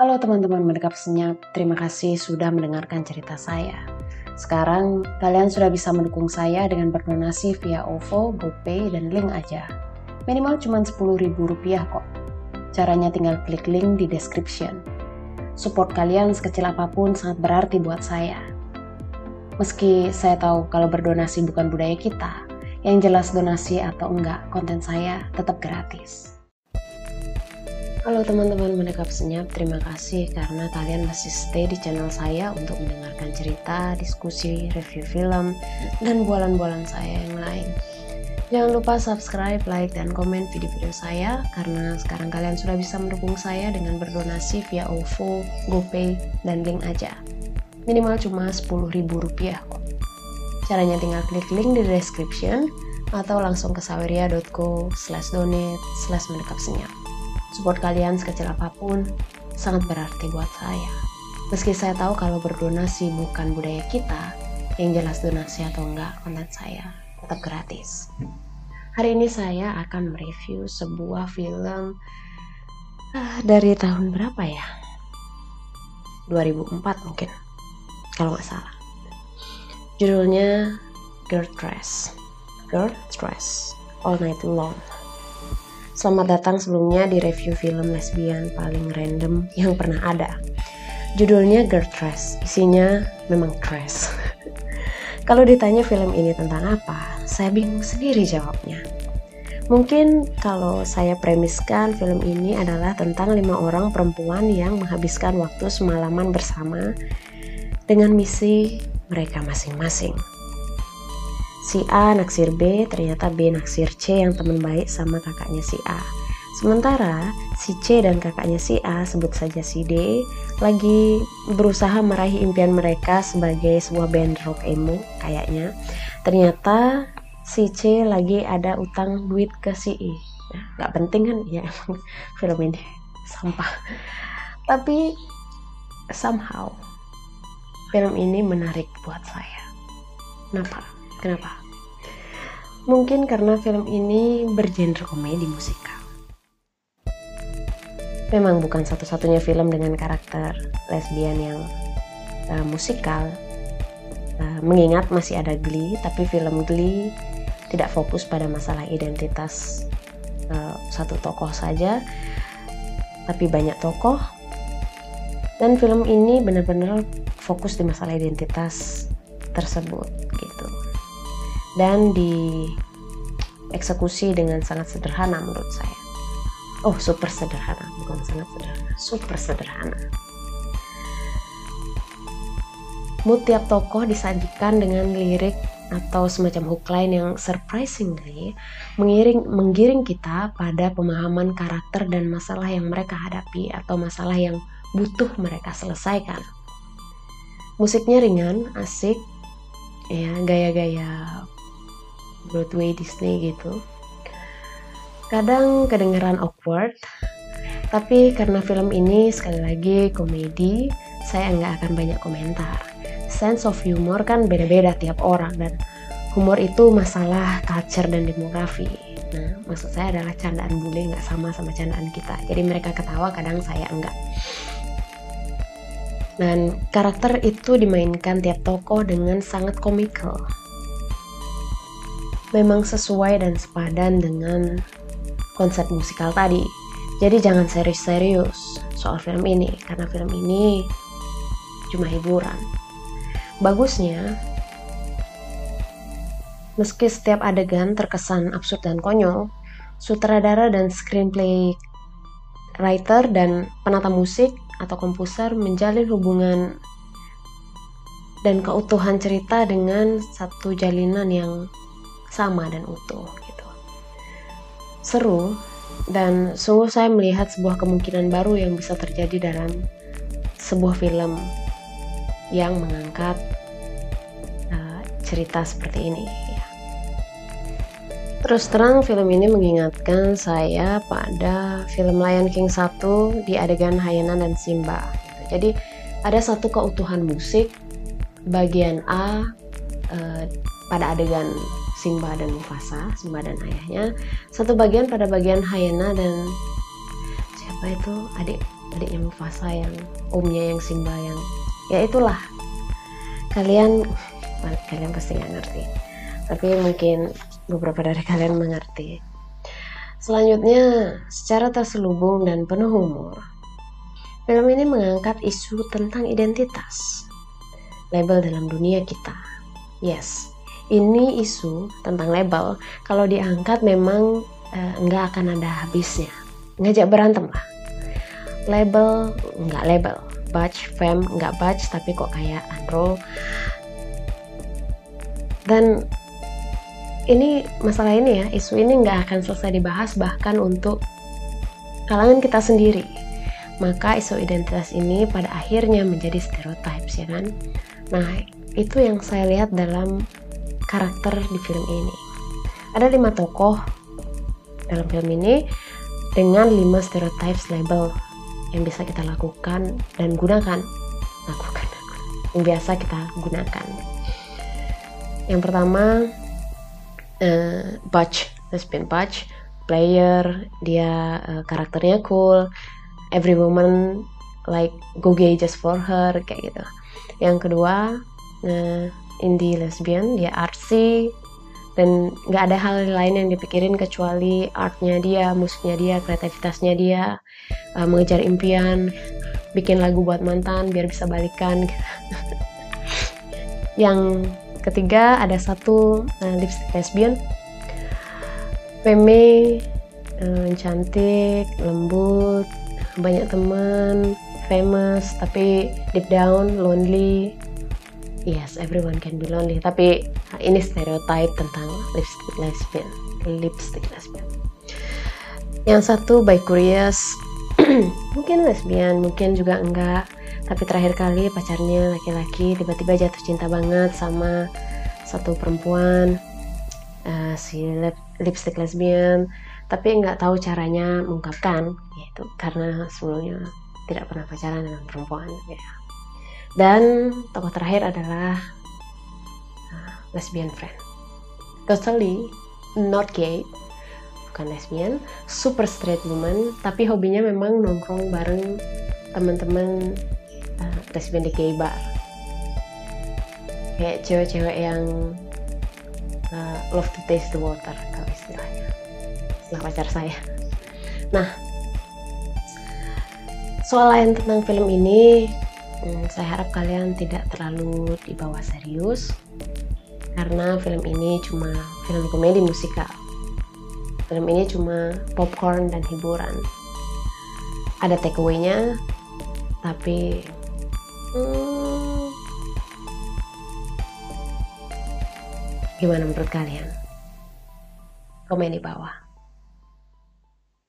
Halo teman-teman mendekap senyap, terima kasih sudah mendengarkan cerita saya. Sekarang kalian sudah bisa mendukung saya dengan berdonasi via OVO, GoPay, dan link aja. Minimal cuma 10 ribu rupiah kok. Caranya tinggal klik link di description. Support kalian sekecil apa pun sangat berarti buat saya. Meski saya tahu kalau berdonasi bukan budaya kita, yang jelas donasi atau enggak, konten saya tetap gratis. Halo teman-teman menekap senyap, terima kasih karena kalian masih stay di channel saya untuk mendengarkan cerita, diskusi, review film, dan bualan-bualan saya yang lain. Jangan lupa subscribe, like, dan komen video-video saya karena sekarang kalian sudah bisa mendukung saya dengan berdonasi via OVO, GoPay, dan link aja. Minimal cuma 10 ribu rupiah kok. Caranya tinggal klik link di description atau langsung ke saweria.co slash donate slash mendekap senyap. Support kalian sekecil apa pun sangat berarti buat saya. Meski saya tahu kalau berdonasi bukan budaya kita, yang jelas donasi atau enggak konten saya tetap gratis. Hari ini saya akan mereview sebuah film uh, dari tahun berapa ya? 2004 mungkin, kalau nggak salah. Judulnya Girl Dress. Girl Dress All Night Long. Selamat datang sebelumnya di review film lesbian paling random yang pernah ada. Judulnya Girl Dress, isinya memang dress. Kalau ditanya film ini tentang apa, saya bingung sendiri jawabnya. Mungkin kalau saya premiskan film ini adalah tentang lima orang perempuan yang menghabiskan waktu semalaman bersama dengan misi mereka masing-masing si A naksir B, ternyata B naksir C yang teman baik sama kakaknya si A. Sementara si C dan kakaknya si A, sebut saja si D, lagi berusaha meraih impian mereka sebagai sebuah band rock emo kayaknya. Ternyata si C lagi ada utang duit ke si I. Nah, gak penting kan ya emang film ini sampah. Tapi somehow film ini menarik buat saya. Kenapa? Kenapa? Mungkin karena film ini bergenre komedi musikal. Memang bukan satu-satunya film dengan karakter lesbian yang uh, musikal. Uh, mengingat masih ada Glee, tapi film Glee tidak fokus pada masalah identitas uh, satu tokoh saja, tapi banyak tokoh. Dan film ini benar-benar fokus di masalah identitas tersebut gitu dan dieksekusi dengan sangat sederhana menurut saya. Oh, super sederhana, bukan sangat sederhana, super sederhana. Mood tiap tokoh disajikan dengan lirik atau semacam hook line yang surprisingly mengiring menggiring kita pada pemahaman karakter dan masalah yang mereka hadapi atau masalah yang butuh mereka selesaikan. Musiknya ringan, asik, ya gaya-gaya Broadway Disney gitu. Kadang kedengeran awkward tapi karena film ini sekali lagi komedi saya nggak akan banyak komentar. Sense of humor kan beda-beda tiap orang dan humor itu masalah culture dan demografi. Nah maksud saya adalah candaan bule nggak sama sama candaan kita. Jadi mereka ketawa kadang saya enggak. Dan karakter itu dimainkan tiap tokoh dengan sangat komikal memang sesuai dan sepadan dengan konsep musikal tadi. Jadi jangan serius-serius soal film ini karena film ini cuma hiburan. Bagusnya meski setiap adegan terkesan absurd dan konyol, sutradara dan screenplay writer dan penata musik atau komposer menjalin hubungan dan keutuhan cerita dengan satu jalinan yang sama dan utuh gitu. Seru dan sungguh saya melihat sebuah kemungkinan baru yang bisa terjadi dalam sebuah film yang mengangkat uh, cerita seperti ini. Ya. Terus terang film ini mengingatkan saya pada film Lion King 1 di adegan Hyena dan Simba. Jadi ada satu keutuhan musik bagian A uh, pada adegan Simba dan Mufasa, Simba dan ayahnya. Satu bagian pada bagian Hyena dan siapa itu? Adik adiknya Mufasa yang omnya yang Simba yang ya itulah. Kalian kalian pasti nggak ngerti. Tapi mungkin beberapa dari kalian mengerti. Selanjutnya secara terselubung dan penuh humor film ini mengangkat isu tentang identitas. Label dalam dunia kita. Yes ini isu tentang label kalau diangkat memang uh, nggak akan ada habisnya. Ngajak berantem lah. Label nggak label. Batch fam nggak batch tapi kok kayak andro. Dan ini masalah ini ya isu ini nggak akan selesai dibahas bahkan untuk kalangan kita sendiri. Maka isu identitas ini pada akhirnya menjadi stereotypes ya kan? Nah itu yang saya lihat dalam karakter di film ini. Ada lima tokoh dalam film ini dengan lima stereotypes label yang bisa kita lakukan dan gunakan. Lakukan. Yang biasa kita gunakan. Yang pertama uh, Butch lesbian Butch. Player dia uh, karakternya cool. Every woman like go gay just for her kayak gitu. Yang kedua uh, indie lesbian dia artsy dan nggak ada hal lain yang dipikirin kecuali artnya dia musiknya dia kreativitasnya dia uh, mengejar impian bikin lagu buat mantan biar bisa balikan. Yang ketiga ada satu uh, lipstick lesbian. Feme uh, cantik lembut banyak teman famous tapi deep down lonely yes everyone can be lonely tapi ini stereotype tentang lipstick lesbian lipstick lesbian yang satu by curious mungkin lesbian mungkin juga enggak. Tapi terakhir kali pacarnya laki-laki tiba-tiba jatuh cinta banget sama satu perempuan uh, si lip, lipstick lesbian. Tapi nggak tahu caranya mengungkapkan yaitu karena sebelumnya tidak pernah pacaran dengan perempuan ya. Dan tokoh terakhir adalah uh, lesbian friend totally not gay bukan lesbian, super straight woman, tapi hobinya memang nongkrong bareng teman-teman uh, lesbian di gay bar. Kayak cewek-cewek yang uh, love to taste the water kalau istilahnya. Istilah pacar saya. Nah, soal lain tentang film ini, hmm, saya harap kalian tidak terlalu dibawa serius karena film ini cuma film komedi musikal film ini cuma popcorn dan hiburan. Ada takeaway-nya tapi hmm, gimana menurut kalian? Komen di bawah